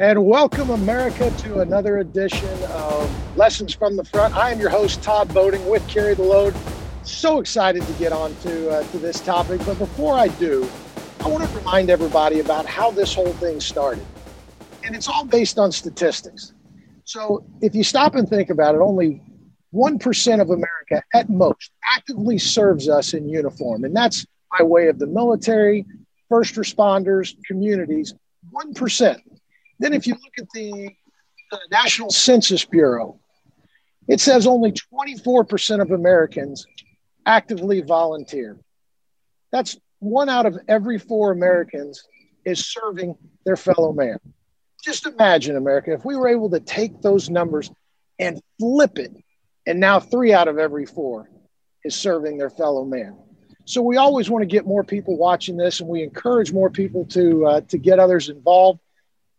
and welcome America to another edition of Lessons from the Front. I am your host Todd Boating with Carry the Load. So excited to get on to, uh, to this topic, but before I do, I want to remind everybody about how this whole thing started. And it's all based on statistics. So if you stop and think about it, only 1% of America at most actively serves us in uniform. And that's by way of the military, first responders, communities, 1%. Then if you look at the, the National Census Bureau, it says only 24% of Americans actively volunteer. That's one out of every four Americans is serving their fellow man. Just imagine, America, if we were able to take those numbers and flip it, and now three out of every four is serving their fellow man. So we always want to get more people watching this, and we encourage more people to uh, to get others involved.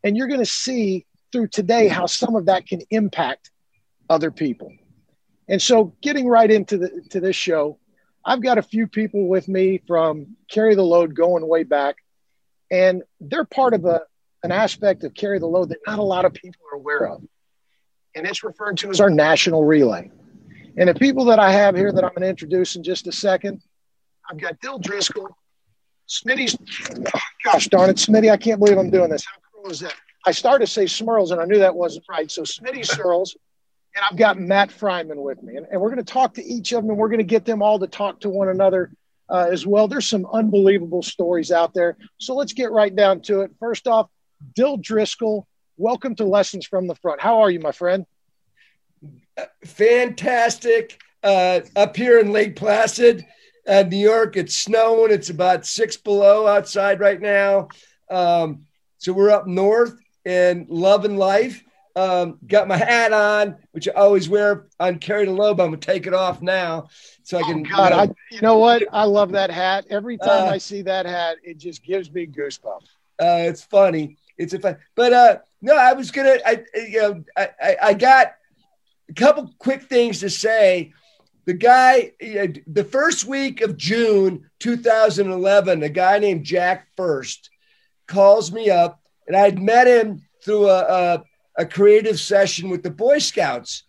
And you're going to see through today how some of that can impact other people. And so, getting right into the to this show, I've got a few people with me from Carry the Load going way back, and they're part of a an aspect of Carry the Load that not a lot of people are aware of, and it's referred to as our national relay. And the people that I have here that I'm going to introduce in just a second I've got Dill Driscoll, Smitty's. Gosh darn it, Smitty! I can't believe I'm doing this. How is that? I started to say Smurls, and I knew that wasn't right. So Smitty Searles, and I've got Matt Fryman with me, and, and we're going to talk to each of them, and we're going to get them all to talk to one another uh, as well. There's some unbelievable stories out there. So let's get right down to it. First off, Dill Driscoll, welcome to Lessons from the Front. How are you, my friend? Fantastic. Uh, up here in Lake Placid, uh, New York. It's snowing. It's about six below outside right now. Um, so we're up north and loving life. Um, got my hat on, which I always wear on carry the load. I'm gonna take it off now, so I can. Oh God, you know, I, you know what? I love that hat. Every time uh, I see that hat, it just gives me goosebumps. Uh, it's funny. It's a fun, but uh, no, I was gonna. I you know, I, I, I got a couple quick things to say the guy, the first week of June 2011, a guy named Jack Furst calls me up, and I'd met him through a, a, a creative session with the Boy Scouts.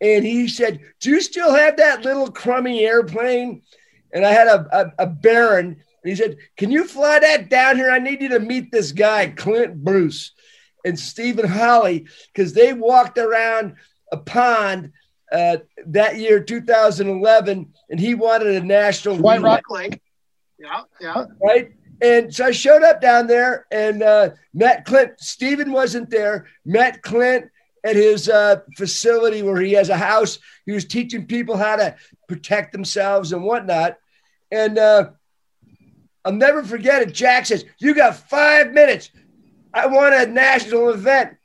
And he said, Do you still have that little crummy airplane? And I had a, a, a Baron. And he said, Can you fly that down here? I need you to meet this guy, Clint Bruce and Stephen Holley, because they walked around a pond uh, that year, 2011, and he wanted a national White Rock Lake. Yeah, yeah. Right. And so I showed up down there and uh, met Clint. Stephen wasn't there. Met Clint at his uh, facility where he has a house. He was teaching people how to protect themselves and whatnot. And uh, I'll never forget it. Jack says, You got five minutes. I want a national event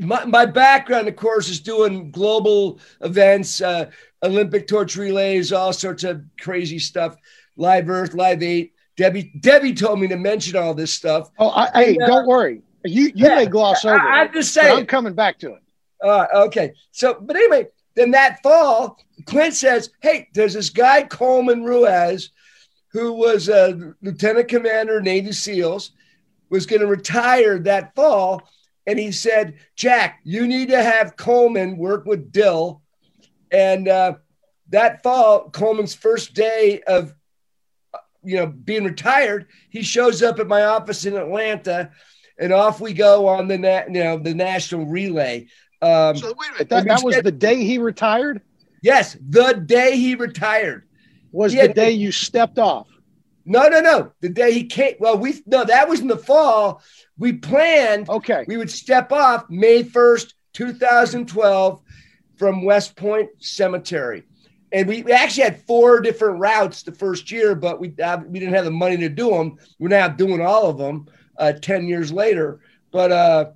my, my background, of course, is doing global events, uh, Olympic torch relays, all sorts of crazy stuff, Live Earth, Live Eight. Debbie, Debbie told me to mention all this stuff. Oh, I, hey, uh, don't worry. You you yeah, may gloss over. I, am just saying. I'm coming back to it. Uh, okay. So, but anyway, then that fall, Clint says, "Hey, there's this guy Coleman Ruiz, who was a lieutenant commander Navy SEALs, was going to retire that fall." and he said, Jack, you need to have Coleman work with Dill. And uh, that fall, Coleman's first day of, you know, being retired, he shows up at my office in Atlanta, and off we go on the na- you know the national relay. Um, so wait a minute, that, that was the day he retired. Yes, the day he retired was he the day you stepped off. No, no, no. The day he came. Well, we no, that was in the fall. We planned. Okay. We would step off May first, two thousand twelve, from West Point Cemetery, and we, we actually had four different routes the first year, but we uh, we didn't have the money to do them. We're now doing all of them uh, ten years later. But uh,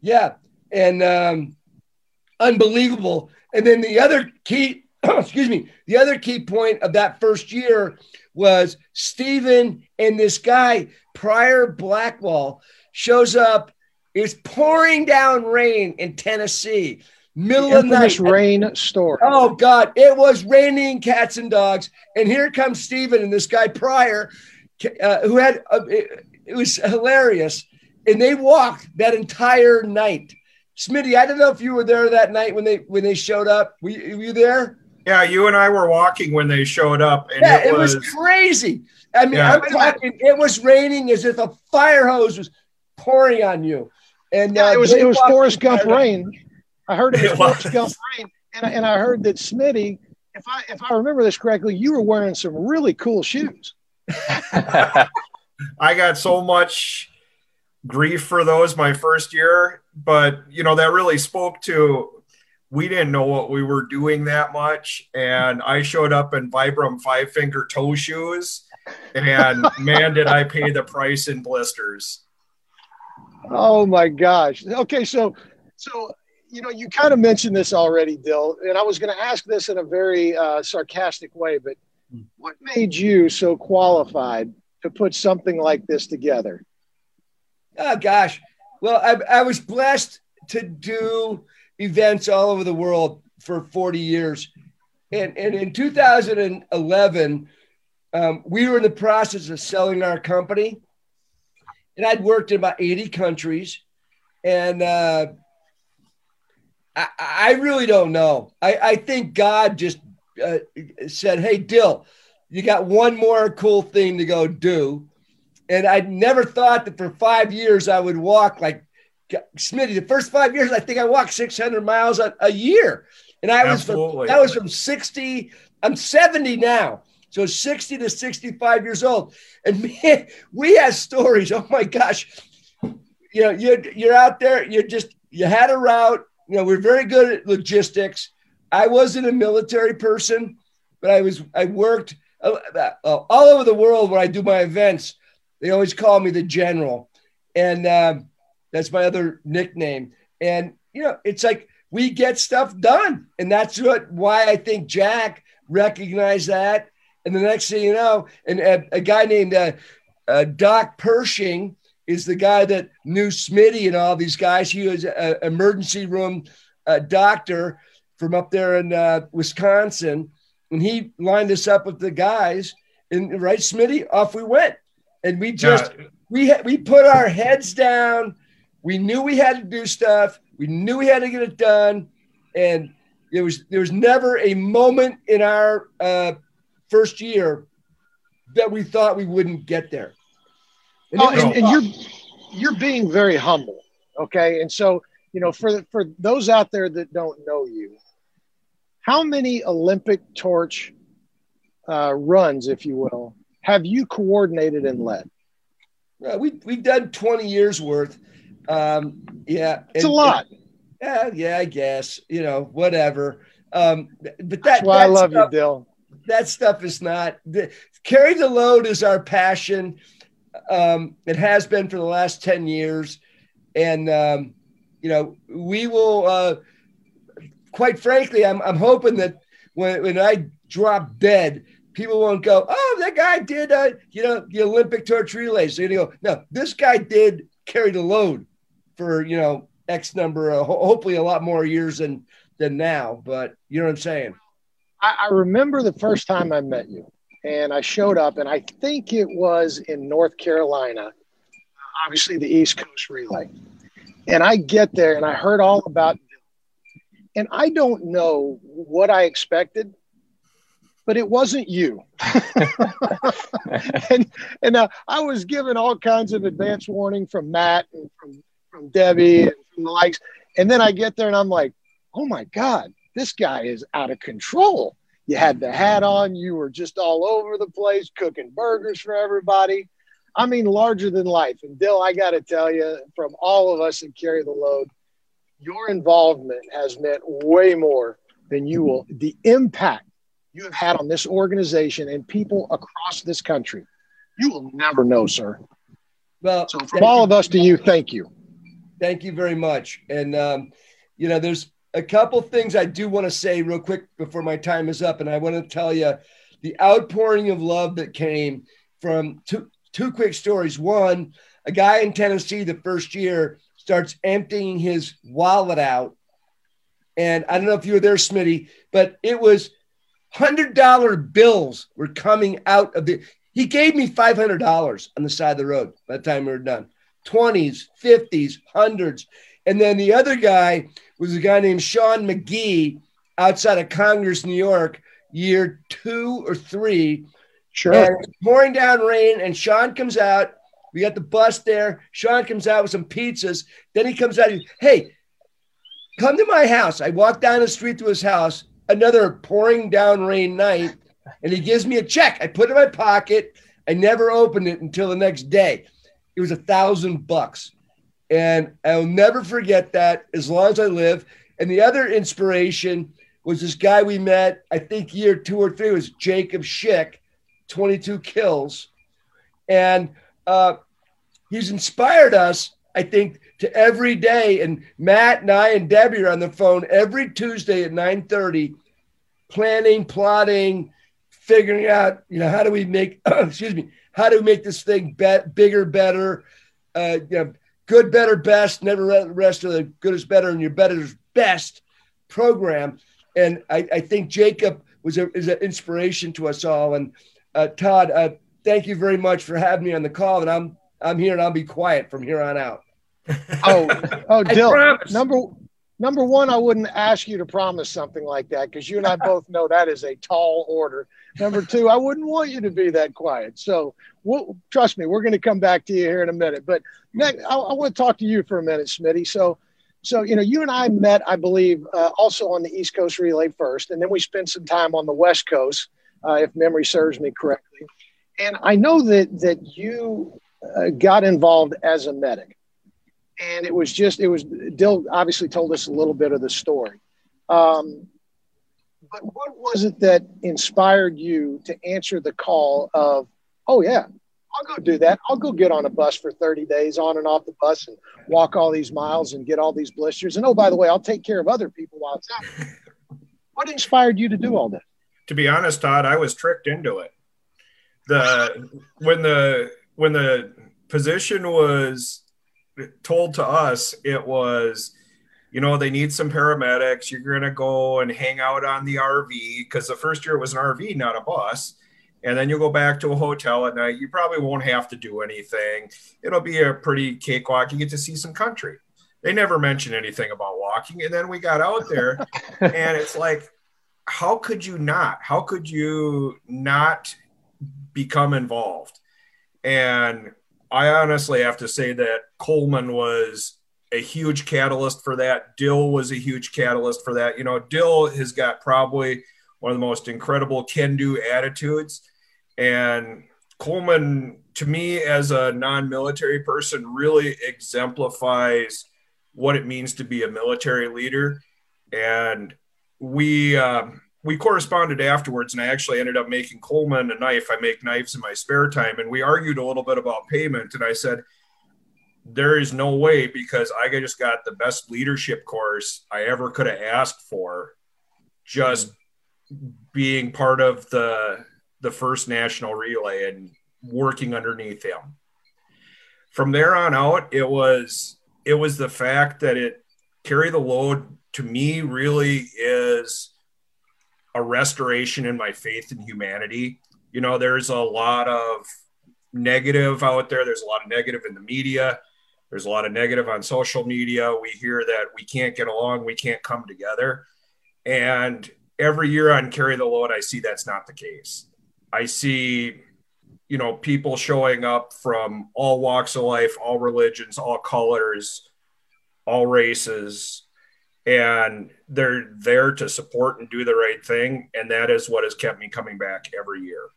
yeah, and um, unbelievable. And then the other key, excuse me, the other key point of that first year was Stephen and this guy, Prior Blackwell, shows up. It's pouring down rain in Tennessee. Middle the of the night. rain story. Oh God, it was raining cats and dogs. And here comes Stephen and this guy Prior, uh, who had uh, it, it was hilarious. and they walked that entire night. Smitty, I don't know if you were there that night when they when they showed up. Were you, were you there? Yeah, you and I were walking when they showed up, and yeah, it, was, it was crazy. I mean, yeah. I'm talking. It was raining as if a fire hose was pouring on you. And yeah, uh, it was it was Forrest Gump rain. I heard it was, it was. Forrest Gump rain, and I, and I heard that Smitty, if I if I remember this correctly, you were wearing some really cool shoes. I got so much grief for those my first year, but you know that really spoke to we didn't know what we were doing that much, and I showed up in Vibram five finger toe shoes, and man, did I pay the price in blisters. Oh my gosh. Okay, so so you know you kind of mentioned this already, Dill, and I was going to ask this in a very uh, sarcastic way, but what made you so qualified to put something like this together? Oh gosh, well I, I was blessed to do events all over the world for 40 years, and and in 2011. Um, we were in the process of selling our company and I'd worked in about 80 countries. And uh, I, I, really don't know. I, I think God just uh, said, Hey, Dill, you got one more cool thing to go do. And I never thought that for five years I would walk like Smitty. The first five years, I think I walked 600 miles a, a year. And I was from, that was from 60, I'm 70 now. So 60 to 65 years old. And man, we have stories. Oh my gosh. You know, you're, you're out there, you're just, you had a route. You know, we're very good at logistics. I wasn't a military person, but I was, I worked uh, uh, all over the world when I do my events. They always call me the general. And uh, that's my other nickname. And, you know, it's like we get stuff done. And that's what, why I think Jack recognized that and the next thing you know, and a, a guy named uh, uh, Doc Pershing is the guy that knew Smitty and all these guys. He was an emergency room uh, doctor from up there in uh, Wisconsin. And he lined us up with the guys. And right, Smitty, off we went. And we just, yeah. we, ha- we put our heads down. We knew we had to do stuff. We knew we had to get it done. And there was, there was never a moment in our uh, first year that we thought we wouldn't get there. And, oh, and, and you're you're being very humble, okay? And so, you know, for for those out there that don't know you, how many Olympic torch uh, runs, if you will, have you coordinated and led? Uh, we we've done twenty years worth. Um, yeah, it's and, a lot. And, yeah, yeah, I guess you know whatever. Um, but that, that's why I love stuff, you, Dill that stuff is not the, carry the load is our passion. Um, it has been for the last 10 years. And, um, you know, we will, uh, quite frankly, I'm, I'm hoping that when, when I drop dead, people won't go, oh, that guy did, uh, you know, the Olympic torch relays. So you go, no, this guy did carry the load for, you know, X number, ho- hopefully a lot more years than, than now. But you know what I'm saying? I, I remember the first time I met you, and I showed up, and I think it was in North Carolina, obviously the East Coast Relay. And I get there, and I heard all about, and I don't know what I expected but it wasn't you. and and uh, I was given all kinds of advance warning from Matt and from, from Debbie and from the likes. And then I get there and I'm like, oh my God, this guy is out of control. You had the hat on, you were just all over the place cooking burgers for everybody. I mean, larger than life. And Dill, I got to tell you, from all of us that carry the load, your involvement has meant way more than you will. The impact you have had on this organization and people across this country, you will never know, sir. Well, so from all of us to you, thank you. Thank you very much. And um, you know, there's a couple things I do want to say real quick before my time is up. And I want to tell you the outpouring of love that came from two, two quick stories. One, a guy in Tennessee the first year starts emptying his wallet out. And I don't know if you were there, Smitty, but it was $100 bills were coming out of the. He gave me $500 on the side of the road by the time we were done. 20s, 50s, hundreds. And then the other guy was a guy named Sean McGee outside of Congers, New York, year two or three. Sure. Pouring down rain, and Sean comes out. We got the bus there. Sean comes out with some pizzas. Then he comes out. And, hey, come to my house. I walk down the street to his house. Another pouring down rain night, and he gives me a check. I put it in my pocket. I never opened it until the next day. It was a thousand bucks. And I'll never forget that as long as I live. And the other inspiration was this guy we met, I think year two or three, was Jacob Schick, 22 kills. And uh, he's inspired us, I think, to every day. And Matt and I and Debbie are on the phone every Tuesday at 9:30, planning, plotting, figuring out, you know, how do we make, excuse me, how do we make this thing be- bigger, better, uh, you know, good, better, best, never let the rest of the good is better and your better is best program. And I, I think Jacob was a, is an inspiration to us all. And uh, Todd, uh, thank you very much for having me on the call. And I'm I'm here and I'll be quiet from here on out. oh, oh, Dill. Number number one, I wouldn't ask you to promise something like that because you and I both know that is a tall order. Number two, I wouldn't want you to be that quiet. So, we'll, trust me, we're going to come back to you here in a minute. But next, I, I want to talk to you for a minute, Smitty. So, so you know, you and I met, I believe, uh, also on the East Coast Relay first, and then we spent some time on the West Coast, uh, if memory serves me correctly. And I know that that you uh, got involved as a medic, and it was just it was Dill obviously told us a little bit of the story. Um, but what was it that inspired you to answer the call of, oh yeah, I'll go do that. I'll go get on a bus for 30 days on and off the bus and walk all these miles and get all these blisters. And oh, by the way, I'll take care of other people while it's out. What inspired you to do all that? To be honest, Todd, I was tricked into it. The when the when the position was told to us, it was you know, they need some paramedics. You're going to go and hang out on the RV because the first year it was an RV, not a bus. And then you'll go back to a hotel at night. You probably won't have to do anything. It'll be a pretty cakewalk. You get to see some country. They never mentioned anything about walking. And then we got out there and it's like, how could you not? How could you not become involved? And I honestly have to say that Coleman was a huge catalyst for that. Dill was a huge catalyst for that. You know, Dill has got probably one of the most incredible can do attitudes. And Coleman, to me, as a non military person, really exemplifies what it means to be a military leader. And we, um, we corresponded afterwards, and I actually ended up making Coleman a knife. I make knives in my spare time, and we argued a little bit about payment. And I said, there is no way because I just got the best leadership course I ever could have asked for just being part of the the first national relay and working underneath him. From there on out, it was it was the fact that it carry the load to me really is a restoration in my faith in humanity. You know, there's a lot of negative out there. There's a lot of negative in the media. There's a lot of negative on social media. We hear that we can't get along, we can't come together. And every year on Carry the Load, I see that's not the case. I see, you know, people showing up from all walks of life, all religions, all colors, all races, and they're there to support and do the right thing. And that is what has kept me coming back every year.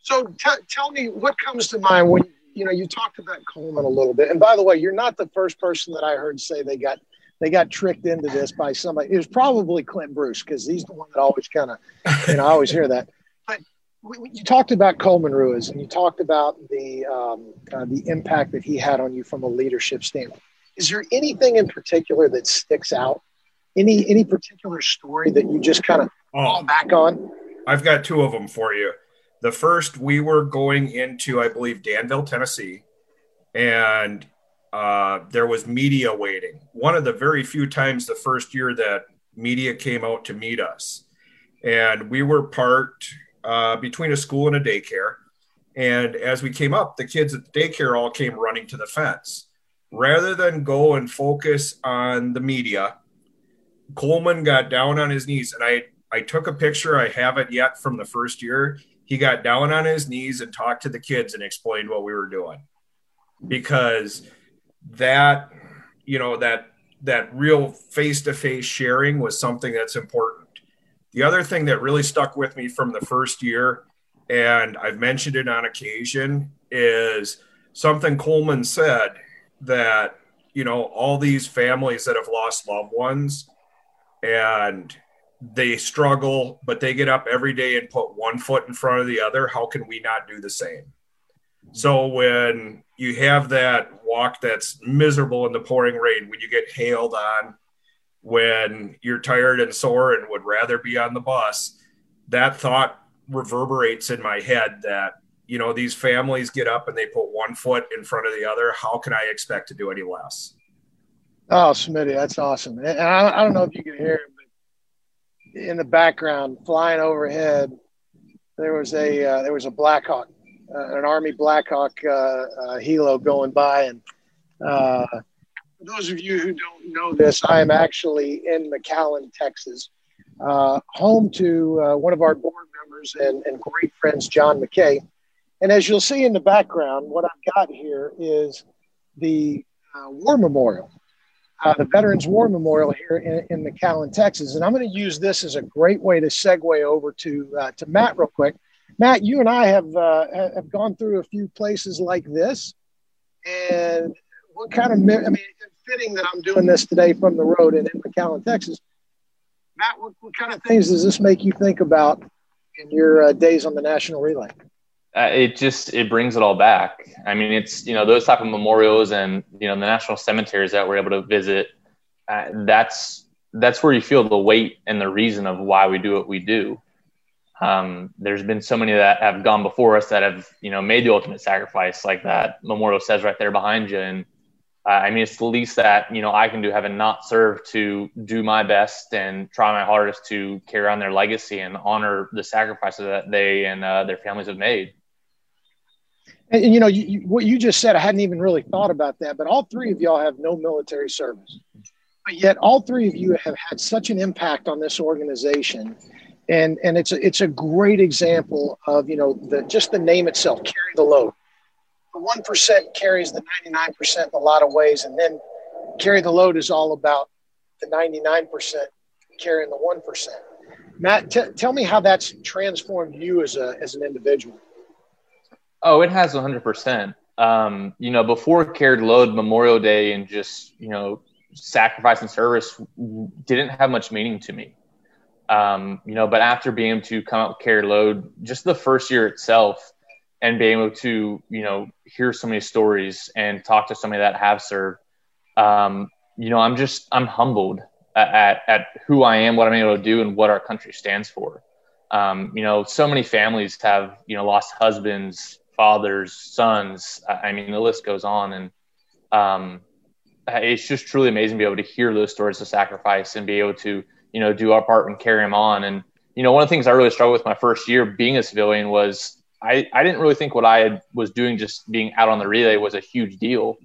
So t- tell me what comes to mind when you know, you talked about Coleman a little bit. And by the way, you're not the first person that I heard say they got they got tricked into this by somebody. It was probably Clint Bruce because he's the one that always kind of, you know, I always hear that. But you talked about Coleman Ruiz and you talked about the um, uh, the impact that he had on you from a leadership standpoint. Is there anything in particular that sticks out? Any any particular story that you just kind of oh, fall back on? I've got two of them for you. The first, we were going into, I believe, Danville, Tennessee, and uh, there was media waiting. One of the very few times the first year that media came out to meet us. And we were parked uh, between a school and a daycare. And as we came up, the kids at the daycare all came running to the fence. Rather than go and focus on the media, Coleman got down on his knees. And I, I took a picture, I have it yet from the first year. He got down on his knees and talked to the kids and explained what we were doing. Because that, you know, that that real face-to-face sharing was something that's important. The other thing that really stuck with me from the first year and I've mentioned it on occasion, is something Coleman said that, you know, all these families that have lost loved ones and they struggle, but they get up every day and put one foot in front of the other. How can we not do the same? So when you have that walk that's miserable in the pouring rain, when you get hailed on, when you're tired and sore and would rather be on the bus, that thought reverberates in my head that you know these families get up and they put one foot in front of the other how can i expect to do any less oh smitty that's awesome and I, don't know if you can hear it in the background flying overhead there was a uh, there was a blackhawk uh, an army blackhawk uh, uh, helo going by and uh, for those of you who don't know this i am actually in mcallen texas uh, home to uh, one of our board members and, and great friends, John McKay. And as you'll see in the background, what I've got here is the uh, War Memorial, uh, the Veterans War Memorial here in, in McAllen, Texas. And I'm going to use this as a great way to segue over to, uh, to Matt real quick. Matt, you and I have, uh, have gone through a few places like this. And what kind of, I mean, fitting that I'm doing this today from the road in, in McAllen, Texas Matt, what, what kind of things does this make you think about in your uh, days on the national relay? Uh, it just it brings it all back. I mean, it's you know those type of memorials and you know the national cemeteries that we're able to visit. Uh, that's that's where you feel the weight and the reason of why we do what we do. Um, there's been so many that have gone before us that have you know made the ultimate sacrifice, like that memorial says right there behind you, and uh, I mean, it's the least that you know I can do, having not served, to do my best and try my hardest to carry on their legacy and honor the sacrifices that they and uh, their families have made. And, and you know, you, you, what you just said, I hadn't even really thought about that. But all three of y'all have no military service, but yet all three of you have had such an impact on this organization. And, and it's a, it's a great example of you know the just the name itself carry the load the 1% carries the 99% in a lot of ways. And then carry the load is all about the 99% carrying the 1%. Matt, t- tell me how that's transformed you as, a, as an individual. Oh, it has 100%. Um, you know, before carried load Memorial Day and just, you know, sacrifice and service didn't have much meaning to me. Um, you know, but after being able to come out with carry load, just the first year itself, and being able to you know hear so many stories and talk to somebody that have served um, you know i'm just i'm humbled at, at who i am what i'm able to do and what our country stands for um, you know so many families have you know lost husbands fathers sons i mean the list goes on and um, it's just truly amazing to be able to hear those stories of sacrifice and be able to you know do our part and carry them on and you know one of the things i really struggled with my first year being a civilian was I, I didn't really think what I had, was doing just being out on the relay was a huge deal.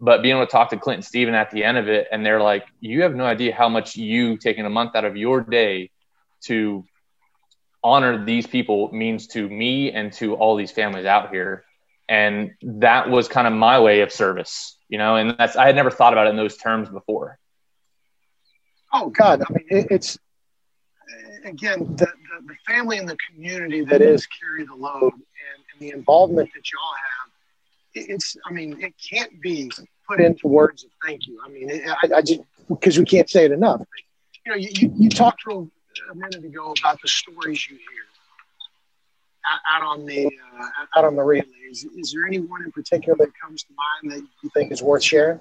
But being able to talk to Clint and Steven at the end of it, and they're like, you have no idea how much you taking a month out of your day to honor these people means to me and to all these families out here. And that was kind of my way of service, you know, and that's, I had never thought about it in those terms before. Oh God. I mean, it, it's, again, the, the, the, family and the community that is carry the load and, and the involvement that y'all have, it, it's, I mean, it can't be put into words of thank you. I mean, it, I, I, just, because we can't say it enough. You know, you, you, you talked to a minute ago about the stories you hear out, on the uh, out on the relays. Is there anyone in particular that comes to mind that you think is worth sharing?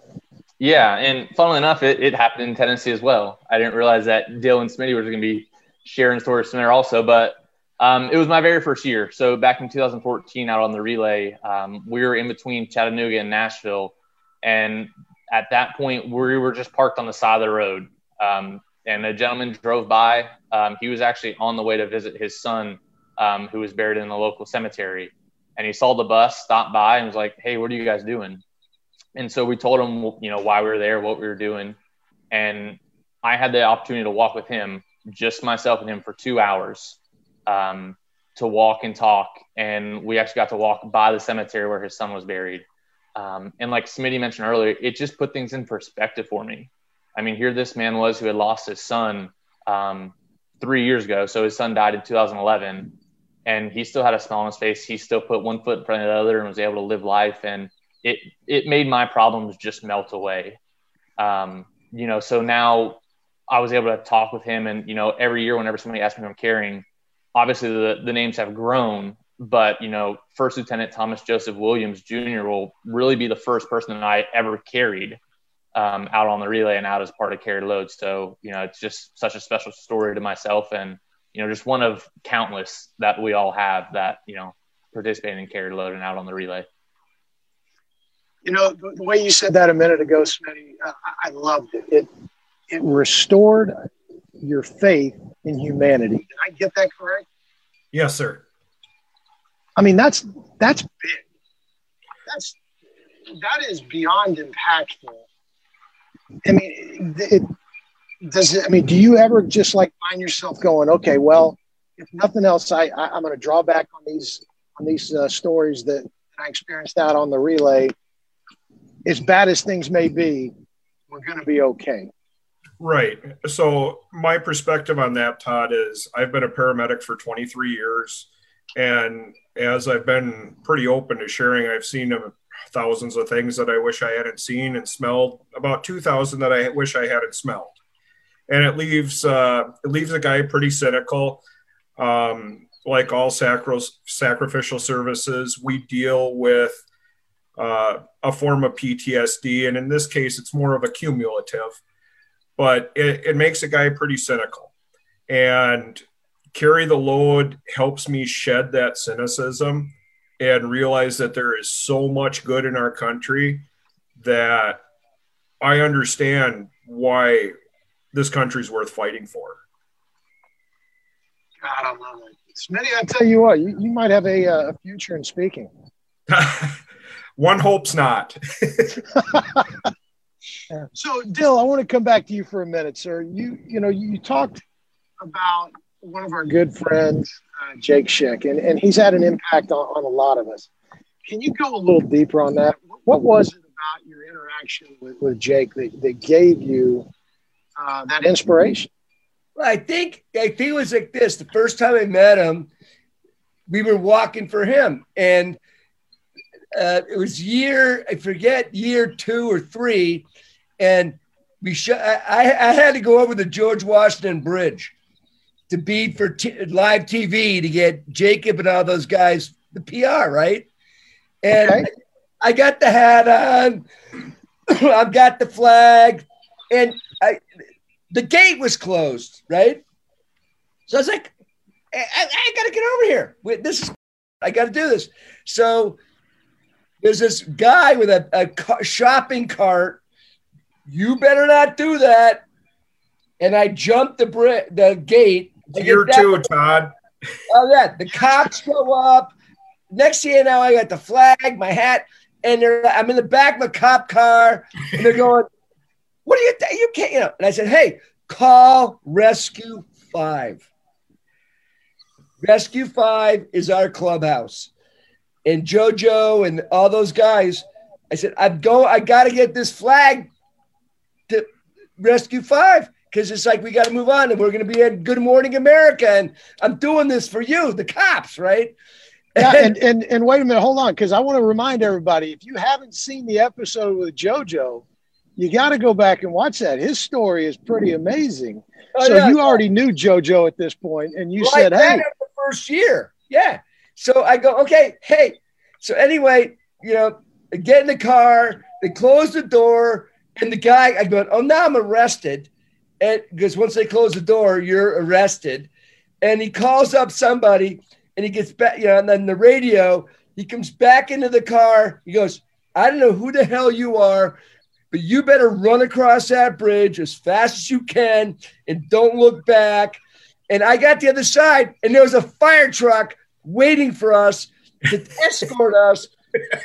Yeah, and funnily enough, it, it happened in Tennessee as well. I didn't realize that Dale and Smitty were going to be sharing stories from there also. But um, it was my very first year. So back in 2014, out on the relay, um, we were in between Chattanooga and Nashville, and at that point, we were just parked on the side of the road. Um, and a gentleman drove by. Um, he was actually on the way to visit his son, um, who was buried in the local cemetery. and he saw the bus, stopped by, and was like, "Hey, what are you guys doing?" And so we told him, you know, why we were there, what we were doing, and I had the opportunity to walk with him, just myself and him, for two hours, um, to walk and talk, and we actually got to walk by the cemetery where his son was buried. Um, and like Smitty mentioned earlier, it just put things in perspective for me. I mean, here this man was who had lost his son um, three years ago. So his son died in 2011, and he still had a smile on his face. He still put one foot in front of the other and was able to live life. And it it made my problems just melt away. Um, you know, so now I was able to talk with him, and you know, every year whenever somebody asks me if I'm carrying, obviously the the names have grown, but you know, First Lieutenant Thomas Joseph Williams Jr. will really be the first person that I ever carried um, out on the relay and out as part of carried load. So you know, it's just such a special story to myself, and you know, just one of countless that we all have that you know participating in carried load and out on the relay. You know, the, the way you said that a minute ago, Smitty, I, I loved it. It it restored your faith in humanity. Did I get that correct? Yes, sir. I mean, that's that's big. That's that is beyond impactful. I mean, it, does it, I mean, do you ever just like find yourself going, okay, well, if nothing else, I, I am going to draw back on these on these uh, stories that I experienced out on the relay. As bad as things may be, we're going to be okay. Right. So my perspective on that, Todd, is I've been a paramedic for 23 years, and as I've been pretty open to sharing, I've seen thousands of things that I wish I hadn't seen and smelled. About 2,000 that I wish I hadn't smelled, and it leaves uh, it leaves a guy pretty cynical. Um, like all sacrificial services, we deal with uh, a form of PTSD, and in this case, it's more of a cumulative. But it, it makes a guy pretty cynical, and carry the load helps me shed that cynicism and realize that there is so much good in our country that I understand why this country's worth fighting for. God, I love it. Smitty, I tell you what, you, you might have a, uh, a future in speaking. One hopes not. so, Dill, I want to come back to you for a minute, sir. You, you know, you talked about one of our good friends, uh, Jake Schick, and, and he's had an impact on, on a lot of us. Can you go a little deeper on that? What was it about your interaction with, with Jake that, that gave you uh, that inspiration? Well, I think I think it was like this. The first time I met him, we were walking for him, and uh, it was year I forget year two or three, and we sh- I, I had to go over the George Washington Bridge to be for t- live TV to get Jacob and all those guys the PR right, and okay. I, I got the hat on, I've got the flag, and I the gate was closed right, so I was like, I, I, I got to get over here. This is I got to do this. So there's this guy with a, a shopping cart. You better not do that. And I jumped the bri- the gate. Year two, Todd. Oh yeah, the cops show up. Next year now, I got the flag, my hat, and I'm in the back of a cop car, and they're going, "What are you? You can't, you know?" And I said, "Hey, call Rescue Five. Rescue Five is our clubhouse." and JoJo and all those guys. I said, I'm go. I got to get this flag to Rescue Five because it's like we got to move on, and we're going to be at Good Morning America, and I'm doing this for you, the cops, right? Yeah, and and and wait a minute, hold on, because I want to remind everybody: if you haven't seen the episode with JoJo, you got to go back and watch that. His story is pretty amazing. Oh, so yeah. you already knew JoJo at this point, and you said, "Hey, the first year, yeah." So I go, okay, hey. So anyway, you know, I get in the car, they close the door, and the guy, I go, oh, now I'm arrested. And because once they close the door, you're arrested. And he calls up somebody and he gets back, you know, and then the radio, he comes back into the car. He goes, I don't know who the hell you are, but you better run across that bridge as fast as you can and don't look back. And I got the other side, and there was a fire truck waiting for us. to escort us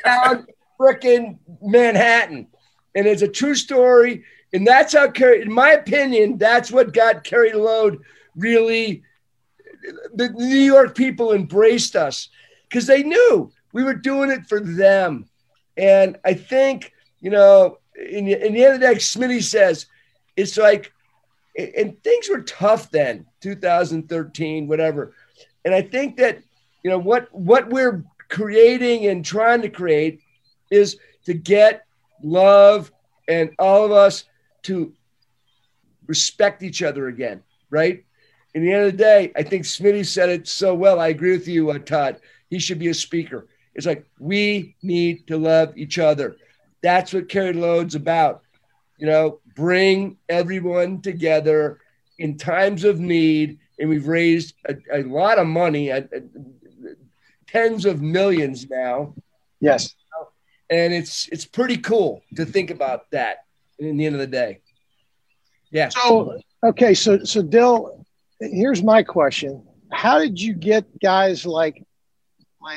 down frickin' Manhattan. And it's a true story. And that's how Carry, in my opinion, that's what got Carry Load really. The New York people embraced us because they knew we were doing it for them. And I think, you know, in, in the end of the day, Smitty says, it's like, and things were tough then, 2013, whatever. And I think that, you know, what what we're creating and trying to create is to get love and all of us to respect each other again, right? In the end of the day, I think Smitty said it so well. I agree with you, uh, Todd. He should be a speaker. It's like we need to love each other. That's what Carry Load's about. You know, bring everyone together in times of need. And we've raised a, a lot of money, a, a, tens of millions now. Yes. And it's it's pretty cool to think about that in the end of the day. Yeah. So okay, so so Dill, here's my question: How did you get guys like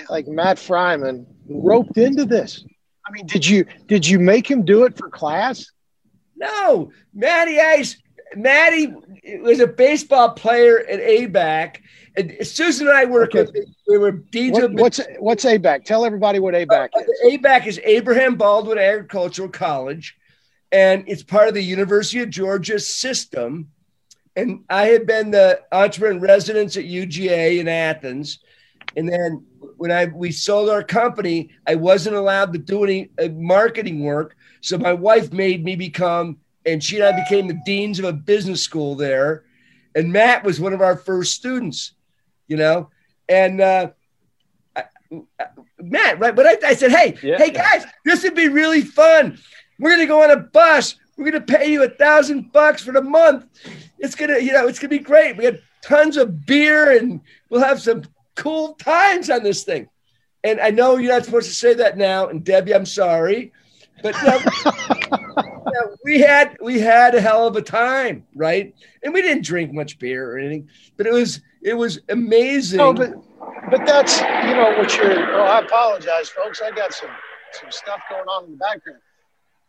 like Matt Fryman roped into this? I mean, did you did you make him do it for class? No, Matty Ice. Matty was a baseball player at ABAC, and Susan and I worked okay. with. We were deans what, what's what's ABAC? Tell everybody what ABAC uh, is. ABAC is Abraham Baldwin Agricultural College, and it's part of the University of Georgia system. And I had been the entrepreneur in residence at UGA in Athens, and then when I we sold our company, I wasn't allowed to do any uh, marketing work. So my wife made me become, and she and I became the deans of a business school there. And Matt was one of our first students, you know. And uh, I, Matt, right? But I, I said, hey, yeah. hey guys, this would be really fun. We're gonna go on a bus. We're gonna pay you a thousand bucks for the month. It's gonna, you know, it's gonna be great. We had tons of beer and we'll have some cool times on this thing. And I know you're not supposed to say that now. And Debbie, I'm sorry, but we had we had a hell of a time, right? And we didn't drink much beer or anything, but it was it was amazing. No, but but that's you know what you're. Oh, I apologize, folks. I got some some stuff going on in the background.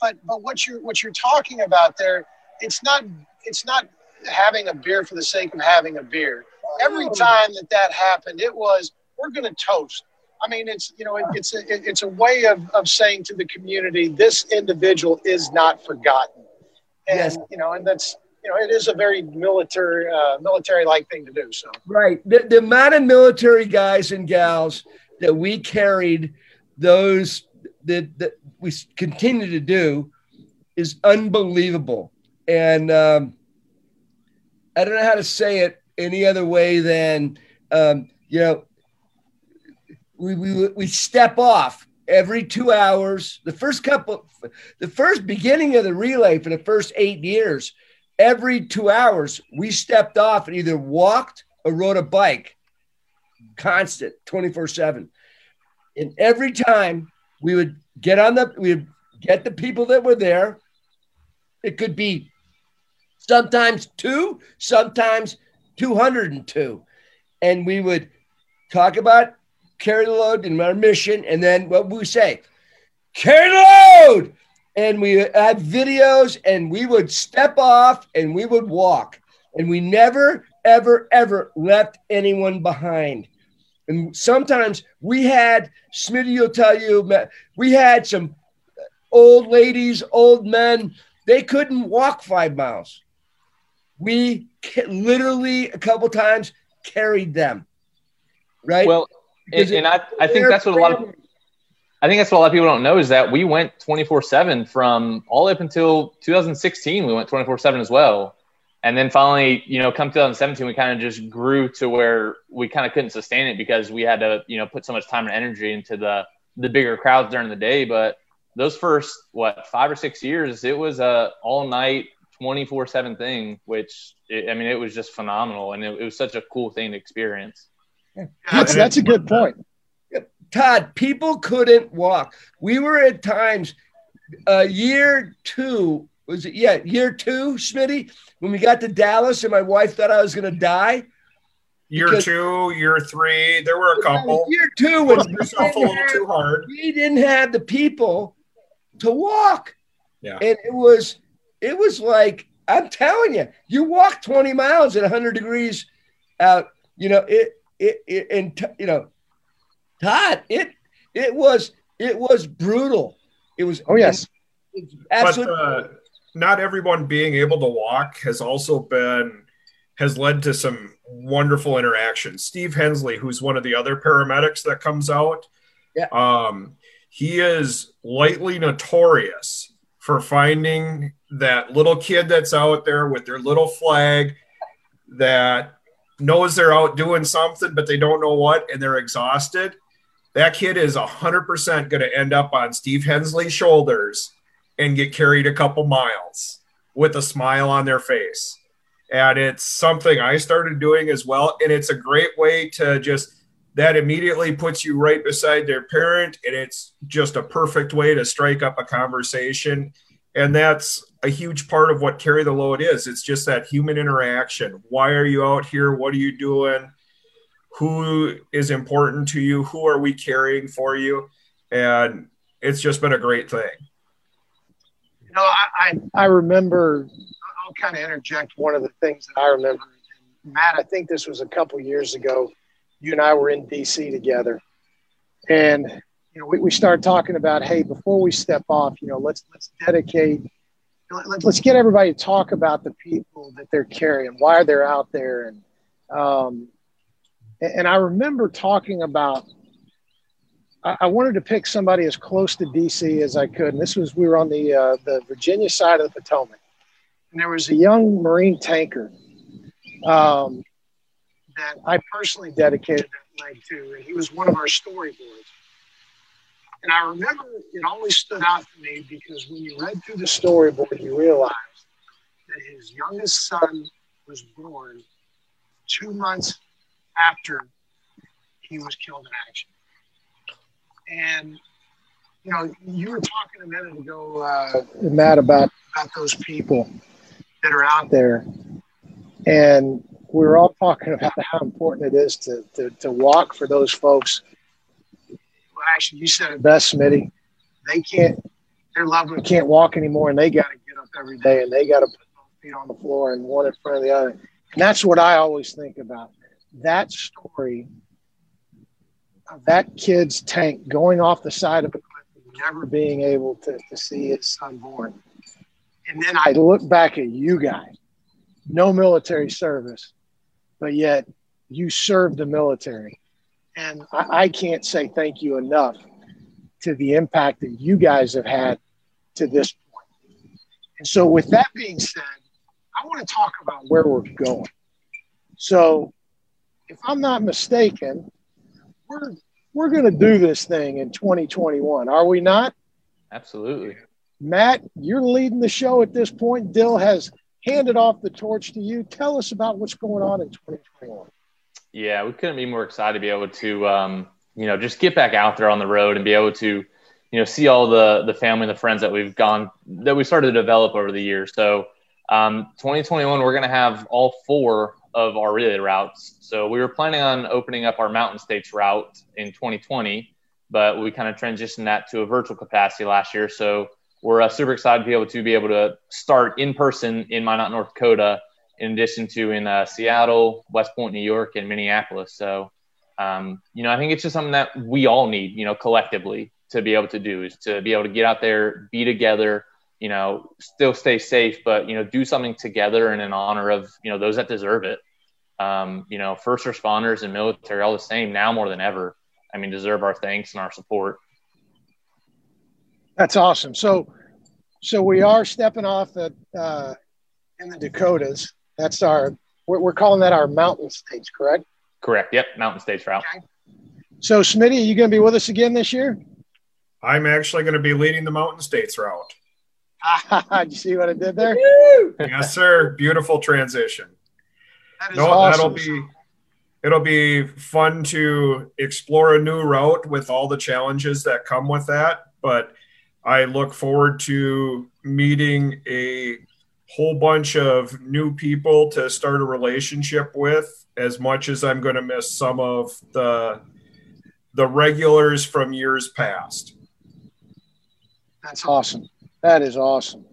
But but what you're what you're talking about there, it's not it's not having a beer for the sake of having a beer every time that that happened, it was we're going to toast. I mean, it's you know, it, it's a, it, it's a way of, of saying to the community, this individual is not forgotten, and yes. you know, and that's you know, it is a very military uh, military like thing to do. So right, the, the amount of military guys and gals that we carried, those that that we continue to do, is unbelievable, and um, I don't know how to say it any other way than um, you know we, we we step off every two hours. The first couple, the first beginning of the relay for the first eight years, every two hours we stepped off and either walked or rode a bike, constant, twenty four seven. And every time we would get on the, we would get the people that were there. It could be sometimes two, sometimes 202. And we would talk about carry the load and our mission. And then what we say, carry the load. And we had videos and we would step off and we would walk. And we never, ever, ever left anyone behind. And sometimes we had, Smitty will tell you, we had some old ladies, old men, they couldn't walk five miles. We literally a couple times carried them. Right. Well, and, and I, I think that's what a lot of I think that's what a lot of people don't know is that we went 24 7 from all up until 2016. We went 24 7 as well. And then finally, you know, come 2017, we kind of just grew to where we kind of couldn't sustain it because we had to, you know, put so much time and energy into the the bigger crowds during the day. But those first what five or six years, it was a all night 24 7 thing, which it, I mean, it was just phenomenal. And it, it, was such a cool thing to experience. That's, that's a good point. Todd, people couldn't walk. We were at times, uh, year two, was it? Yeah, year two, Smitty, when we got to Dallas and my wife thought I was going to die. Year Because- two, year three, there were a couple. Year two was yourself a little too hard. we didn't have the people to walk. Yeah. And it was it was like I'm telling you, you walk 20 miles at 100 degrees out, you know, it it, it and t- you know, Todd, it it was it was brutal. It was Oh yes. it's But absolutely uh, not everyone being able to walk has also been has led to some wonderful interactions. Steve Hensley, who's one of the other paramedics that comes out, Yeah. um, he is lightly notorious for finding that little kid that's out there with their little flag that knows they're out doing something, but they don't know what, and they're exhausted. That kid is 100% going to end up on Steve Hensley's shoulders and get carried a couple miles with a smile on their face. And it's something I started doing as well. And it's a great way to just, that immediately puts you right beside their parent. And it's just a perfect way to strike up a conversation. And that's a huge part of what Carry the Load is. It's just that human interaction. Why are you out here? What are you doing? Who is important to you? Who are we carrying for you? And it's just been a great thing. Know, I, I, I remember, I'll kind of interject one of the things that I remember. Matt, I think this was a couple years ago. You and I were in DC together. And, you know, we, we started talking about, hey, before we step off, you know, let's, let's dedicate, let, let's get everybody to talk about the people that they're carrying, why they're out there. And, um, and I remember talking about I wanted to pick somebody as close to DC as I could. And this was, we were on the, uh, the Virginia side of the Potomac. And there was a young Marine tanker um, that I personally dedicated that leg to. And he was one of our storyboards. And I remember it always stood out to me because when you read through the storyboard, you realized that his youngest son was born two months after he was killed in action. And you know, you were talking a minute ago, uh, Matt, about about those people that are out there, and we were all talking about how important it is to to, to walk for those folks. Well, actually, you said it best, Smitty. They can't. Their loved one can't walk anymore, and they got to get up every day, and they got to put both feet on the floor and one in front of the other. And that's what I always think about. That story that kid's tank going off the side of a cliff never being able to, to see his son born. And then I look back at you guys, no military service, but yet you served the military. And I, I can't say thank you enough to the impact that you guys have had to this point. And so, with that being said, I want to talk about where we're going. So, if I'm not mistaken, we're we're going to do this thing in 2021, are we not? Absolutely. Matt, you're leading the show at this point. Dill has handed off the torch to you. Tell us about what's going on in 2021. Yeah, we couldn't be more excited to be able to, um, you know, just get back out there on the road and be able to, you know, see all the the family and the friends that we've gone that we started to develop over the years. So, um, 2021, we're going to have all four of our relay routes. So we were planning on opening up our Mountain States route in 2020, but we kind of transitioned that to a virtual capacity last year. So we're uh, super excited to be able to be able to start in person in Minot, North Dakota, in addition to in uh, Seattle, West Point, New York, and Minneapolis. So, um, you know, I think it's just something that we all need, you know, collectively to be able to do is to be able to get out there, be together, you know, still stay safe, but, you know, do something together and in honor of, you know, those that deserve it. Um, you know, first responders and military, all the same now more than ever. I mean, deserve our thanks and our support. That's awesome. So, so we are stepping off at uh, in the Dakotas. That's our we're, we're calling that our mountain states, correct? Correct. Yep. Mountain States route. So, Smitty, are you going to be with us again this year? I'm actually going to be leading the Mountain States route. Did you see what I did there? Yes, sir. Beautiful transition. That is No, awesome. that'll be it'll be fun to explore a new route with all the challenges that come with that. But I look forward to meeting a whole bunch of new people to start a relationship with as much as I'm going to miss some of the the regulars from years past. That's awesome. That is awesome.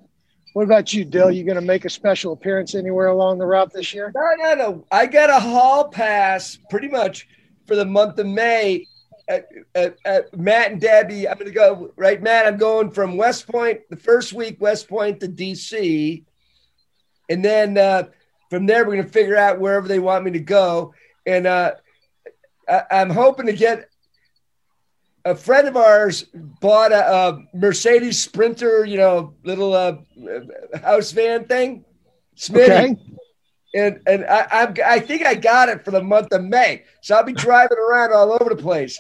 What about you, Dill? You going to make a special appearance anywhere along the route this year? No, no, no. I got a hall pass pretty much for the month of May. At, at, at Matt and Debbie, I'm going to go right. Matt, I'm going from West Point the first week, West Point to DC, and then uh, from there we're going to figure out wherever they want me to go. And uh, I, I'm hoping to get a friend of ours bought a, a, Mercedes Sprinter, you know, little uh, house van thing, Smitty. Okay. And and I, I, I think I got it for the month of May, so I'll be driving around all over the place,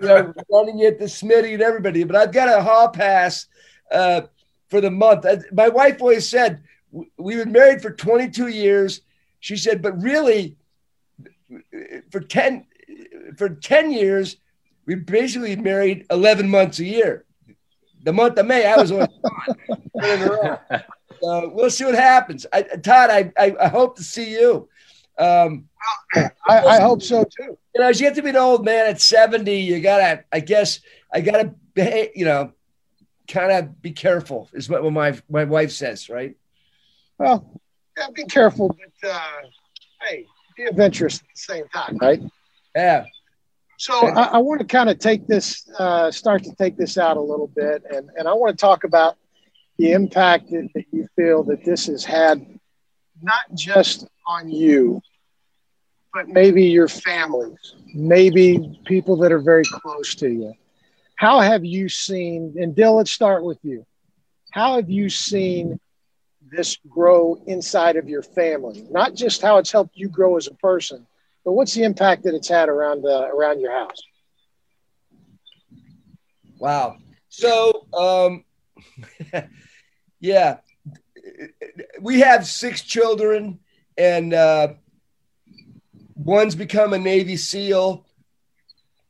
you know, running it to Smitty and everybody. But I've got a hall pass uh, for the month. My wife always said we've been married for 22 years. She said, but really, for 10 for 10 years we basically married 11 months a year. The month of May, I was on. so we'll see what happens. I, Todd, I, I, I, hope to see you. Um, I, I, hope so too. You know, as you get to be an old man at 70, you gotta, I guess, I gotta, behave, you know, kind of be careful, is what my, my wife says, right? Well, yeah, be careful, but uh, hey, be adventurous at the same time, right? Yeah. So I, I want to kind of take this, uh, start to take this out a little bit, and, and I want to talk about the impact that, that you feel that this has had, not just on you, but maybe your families, maybe people that are very close to you. How have you seen, and Dill, let's start with you. How have you seen this grow inside of your family? Not just how it's helped you grow as a person, but what's the impact that it's had around uh, around your house? Wow. So, um, yeah, we have six children, and uh, one's become a Navy SEAL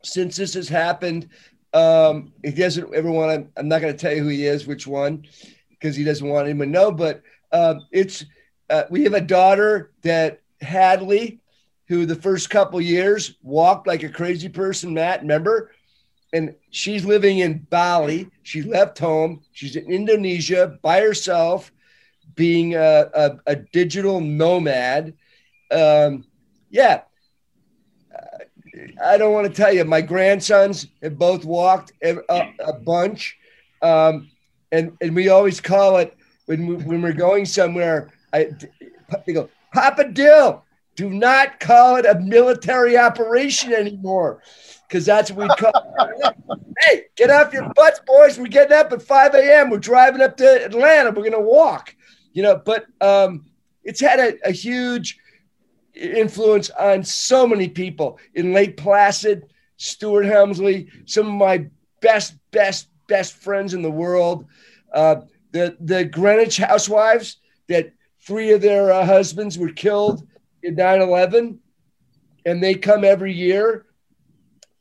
since this has happened. Um, he doesn't ever want to. I'm not going to tell you who he is, which one, because he doesn't want anyone to know. But uh, it's uh, we have a daughter that Hadley who the first couple years walked like a crazy person, Matt, remember? And she's living in Bali. She left home. She's in Indonesia by herself, being a, a, a digital nomad. Um, yeah. I don't want to tell you. My grandsons have both walked a, a bunch. Um, and, and we always call it when, we, when we're going somewhere, I, they go, Papa Dill, do not call it a military operation anymore because that's what we call hey, get off your butts, boys. We're getting up at 5 a.m. We're driving up to Atlanta. We're going to walk, you know, but um, it's had a, a, huge influence on so many people in Lake Placid, Stuart Helmsley, some of my best, best, best friends in the world. Uh, the, the Greenwich housewives that three of their uh, husbands were killed 9 11, and they come every year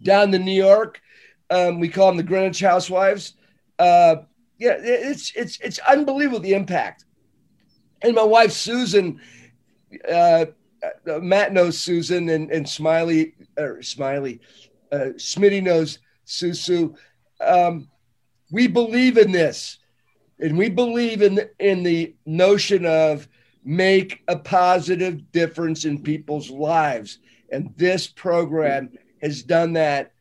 down to New York. Um, we call them the Greenwich Housewives. Uh, yeah, it's it's it's unbelievable the impact. And my wife Susan, uh, Matt knows Susan, and and Smiley or Smiley, uh, Smitty knows Susu. Um, we believe in this, and we believe in in the notion of make a positive difference in people's lives. And this program has done that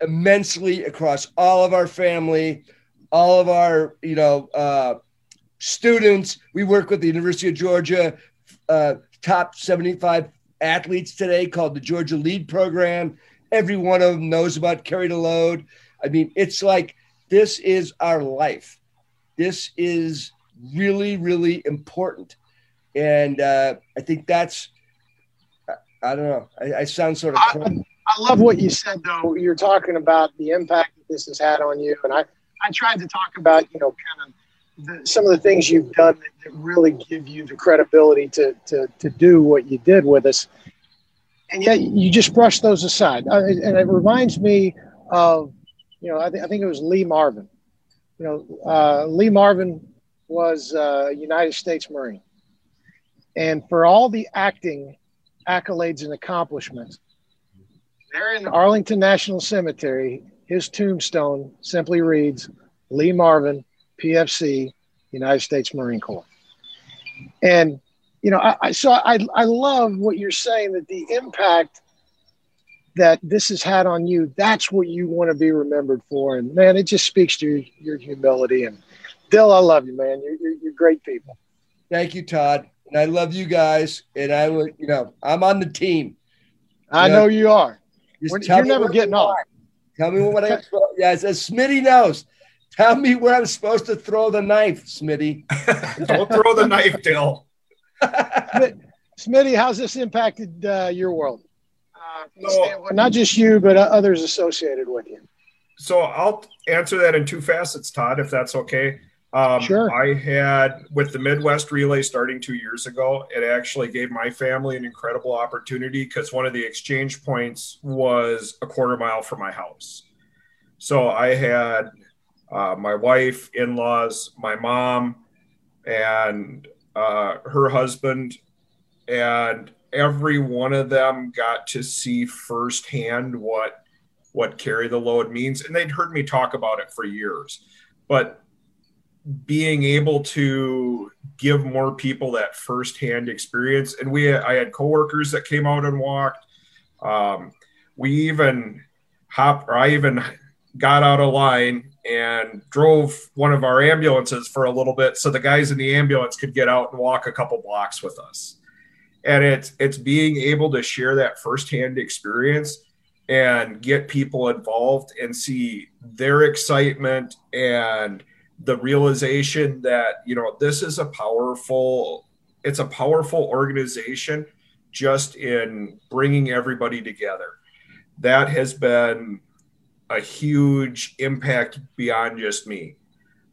immensely across all of our family, all of our, you know, uh, students. We work with the University of Georgia uh, top 75 athletes today called the Georgia Lead Program. Every one of them knows about Carry the Load. I mean, it's like this is our life. This is really, really important and uh, I think that's I don't know. I, I sound sort of. I, I, love what you said though. You're talking about the impact that this has had on you, and I I tried to talk about you know kind of the, some of the things you've done that, that really give you the credibility to to to do what you did with us, and yet you just brush those aside, uh, and it reminds me of you know I, th- I think it was Lee Marvin. You know, uh, Lee Marvin was a United States Marine and for all the acting accolades and accomplishments. There in Arlington National Cemetery, his tombstone simply reads Lee Marvin, PFC, United States Marine Corps. And, you know, I, I so I, I love what you're saying that the impact that this has had on you, that's what you want to be remembered for. And man, it just speaks to your, your humility. And Dill, I love you, man. You're, you're, you're great people. Thank you, Todd. And I love you guys. And I would, you know, I'm on the team. I know, know you are. You're never getting off. Tell me what I, yeah, as Smitty knows. Tell me where I'm supposed to throw the knife, Smitty. Don't throw the knife, Dill. Smitty, how's this impacted uh, your world? Uh, not just you, but uh, others associated with you. So I'll answer that in two facets, Todd, if that's okay. Um, sure. I had with the Midwest Relay starting two years ago, it actually gave my family an incredible opportunity because one of the exchange points was a quarter mile from my house. So I had uh, my wife, in laws, my mom, and uh, her husband, and every one of them got to see firsthand what what carry the load means and they'd heard me talk about it for years but being able to give more people that firsthand experience. And we i had coworkers that came out and walked. Um, we even hop or i even got out of line and drove one of our ambulances for a little bit so the guys in the ambulance could get out and walk a couple blocks with us. And it's it's being able to share that firsthand experience and get people involved and see their excitement and the realization that you know this is a powerful it's a powerful organization just in bringing everybody together that has been a huge impact beyond just me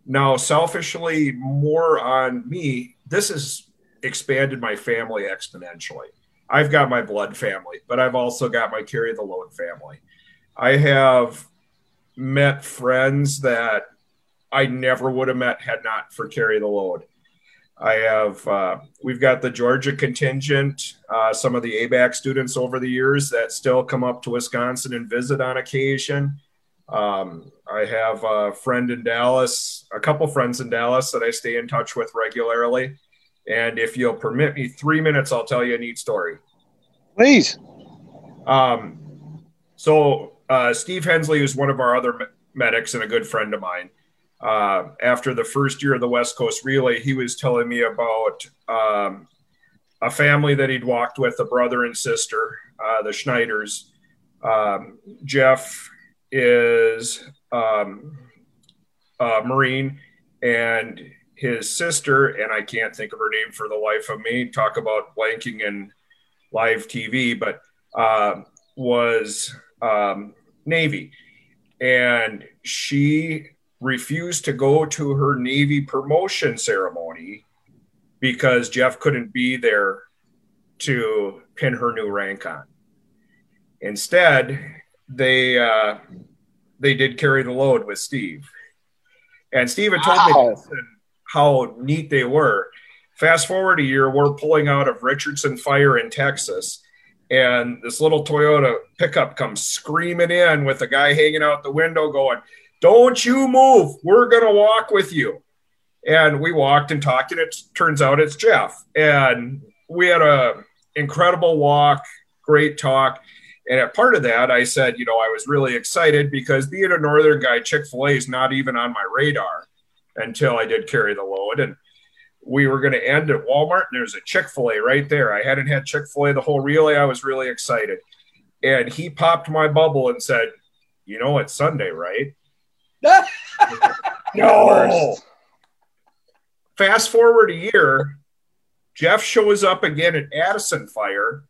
now selfishly more on me this has expanded my family exponentially. I've got my blood family, but I've also got my carry the load family. I have met friends that I never would have met had not for carry the load. I have, uh, we've got the Georgia contingent, uh, some of the ABAC students over the years that still come up to Wisconsin and visit on occasion. Um, I have a friend in Dallas, a couple friends in Dallas that I stay in touch with regularly. And if you'll permit me three minutes, I'll tell you a neat story. Please. Um, so, uh, Steve Hensley, is one of our other medics and a good friend of mine, uh, after the first year of the West Coast Relay, he was telling me about um, a family that he'd walked with, a brother and sister, uh, the Schneiders. Um, Jeff is um, a Marine, and his sister, and I can't think of her name for the life of me, talk about blanking in live TV, but uh, was um, Navy. And she refused to go to her Navy promotion ceremony because Jeff couldn't be there to pin her new rank on. Instead, they uh, they did carry the load with Steve. And Steve had told wow. me, how neat they were. Fast forward a year, we're pulling out of Richardson Fire in Texas, and this little Toyota pickup comes screaming in with a guy hanging out the window going, Don't you move. We're going to walk with you. And we walked and talked, and it turns out it's Jeff. And we had a incredible walk, great talk. And at part of that, I said, you know, I was really excited because being a northern guy, Chick fil A is not even on my radar until I did carry the load. And we were going to end at Walmart, and there's a Chick fil A right there. I hadn't had Chick fil A the whole relay. I was really excited. And he popped my bubble and said, You know, it's Sunday, right? no. Fast forward a year, Jeff shows up again at Addison Fire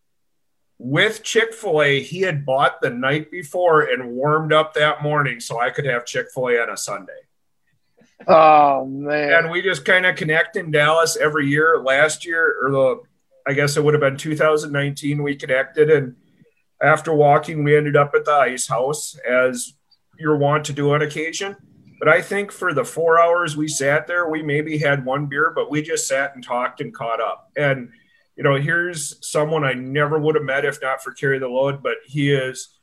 with Chick fil A. He had bought the night before and warmed up that morning so I could have Chick fil A on a Sunday. Oh man! And we just kind of connect in Dallas every year. Last year, or the, I guess it would have been 2019, we connected, and after walking, we ended up at the ice house as you're to do on occasion. But I think for the four hours we sat there, we maybe had one beer, but we just sat and talked and caught up. And you know, here's someone I never would have met if not for Carry the Load, but he is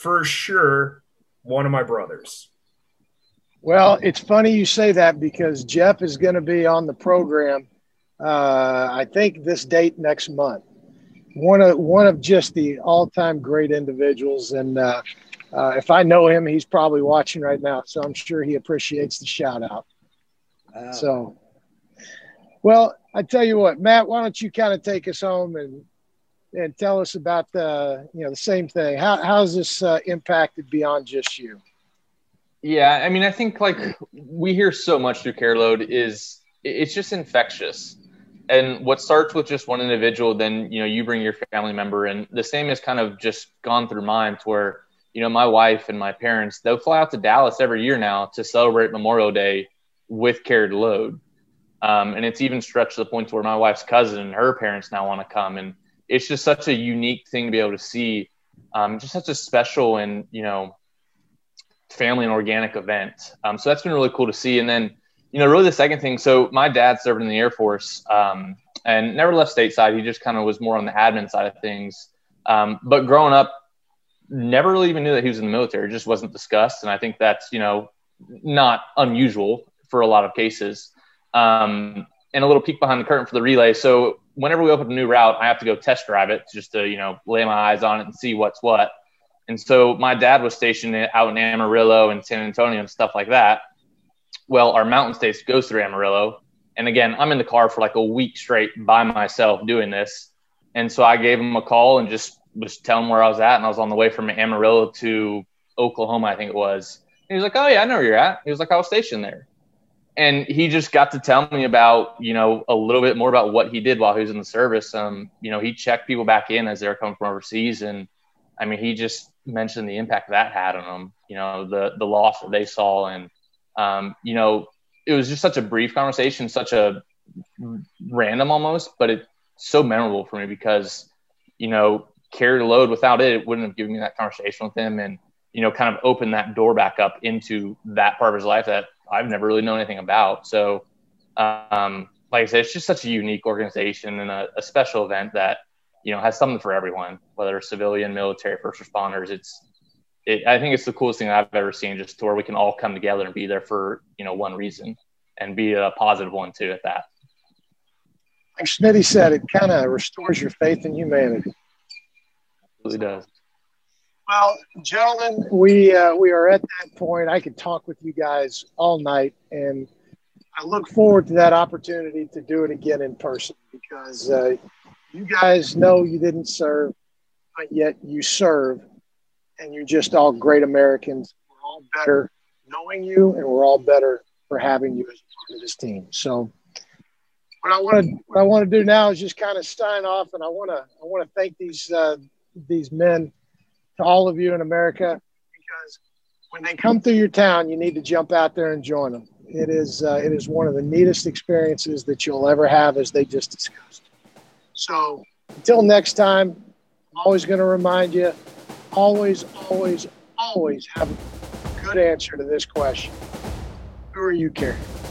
for sure one of my brothers. Well, it's funny you say that because Jeff is going to be on the program. Uh, I think this date next month. One of one of just the all-time great individuals, and uh, uh, if I know him, he's probably watching right now. So I'm sure he appreciates the shout out. Wow. So, well, I tell you what, Matt, why don't you kind of take us home and and tell us about the you know the same thing. How how's this uh, impacted beyond just you? Yeah, I mean, I think like we hear so much through Carry Load is it's just infectious. And what starts with just one individual, then you know you bring your family member, and the same has kind of just gone through mine to where you know my wife and my parents they'll fly out to Dallas every year now to celebrate Memorial Day with to Load, um, and it's even stretched to the point to where my wife's cousin and her parents now want to come, and it's just such a unique thing to be able to see, um, just such a special and you know family and organic event. Um, so that's been really cool to see. And then, you know, really the second thing. So my dad served in the Air Force um, and never left stateside. He just kind of was more on the admin side of things. Um, but growing up, never really even knew that he was in the military. It just wasn't discussed. And I think that's, you know, not unusual for a lot of cases. Um, and a little peek behind the curtain for the relay. So whenever we open a new route, I have to go test drive it just to, you know, lay my eyes on it and see what's what. And so my dad was stationed out in Amarillo and San Antonio and stuff like that. Well, our mountain states goes through Amarillo. And again, I'm in the car for like a week straight by myself doing this. And so I gave him a call and just was telling where I was at. And I was on the way from Amarillo to Oklahoma, I think it was. And he was like, Oh, yeah, I know where you're at. He was like, I was stationed there. And he just got to tell me about, you know, a little bit more about what he did while he was in the service. Um, you know, he checked people back in as they were coming from overseas. And I mean, he just mentioned the impact that had on them. You know, the the loss that they saw, and um, you know, it was just such a brief conversation, such a random almost, but it's so memorable for me because you know, Carry the Load without it, it wouldn't have given me that conversation with him, and you know, kind of opened that door back up into that part of his life that I've never really known anything about. So, um, like I said, it's just such a unique organization and a, a special event that you know has something for everyone, whether civilian, military, first responders. It's it, I think it's the coolest thing I've ever seen, just to where we can all come together and be there for you know one reason and be a positive one too at that. Like Smitty said, it kind of restores your faith in humanity. It really does. Well, gentlemen, we uh, we are at that point. I could talk with you guys all night, and I look forward to that opportunity to do it again in person because uh, you guys know you didn't serve, but yet you serve, and you're just all great Americans. We're all better knowing you, and we're all better for having you as part of this team. So, what I want to what I want to do now is just kind of sign off, and I want to I want to thank these uh, these men to all of you in America because when they come through your town, you need to jump out there and join them. It is uh, it is one of the neatest experiences that you'll ever have, as they just discussed. So until next time, I'm always going to remind you always, always, always have a good answer to this question Who are you carrying?